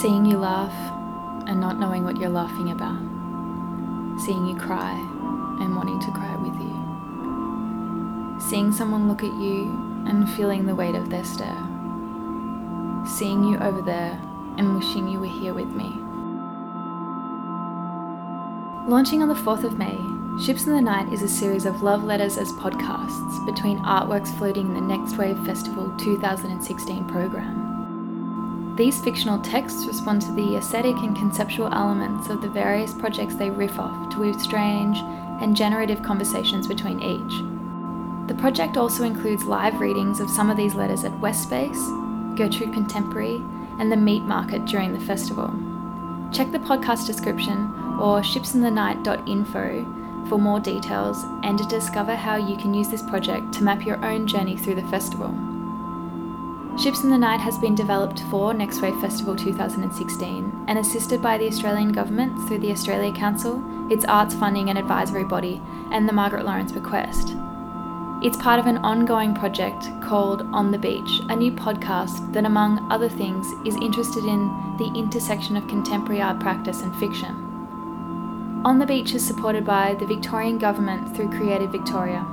Seeing you laugh and not knowing what you're laughing about. Seeing you cry and wanting to cry with you. Seeing someone look at you and feeling the weight of their stare. Seeing you over there and wishing you were here with me. Launching on the 4th of May, Ships in the Night is a series of love letters as podcasts between artworks floating in the Next Wave Festival 2016 program. These fictional texts respond to the aesthetic and conceptual elements of the various projects they riff off to weave strange and generative conversations between each. The project also includes live readings of some of these letters at West Space, Gertrude Contemporary, and the Meat Market during the festival. Check the podcast description or shipsinthenight.info for more details and to discover how you can use this project to map your own journey through the festival. Ships in the Night has been developed for Next Wave Festival 2016 and assisted by the Australian Government through the Australia Council, its arts funding and advisory body, and the Margaret Lawrence Bequest. It's part of an ongoing project called On the Beach, a new podcast that, among other things, is interested in the intersection of contemporary art practice and fiction. On the Beach is supported by the Victorian Government through Creative Victoria.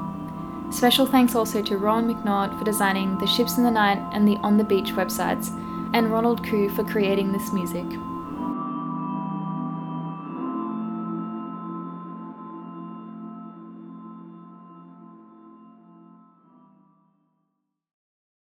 Special thanks also to Ron McNaught for designing the Ships in the Night and the On the Beach websites, and Ronald Koo for creating this music.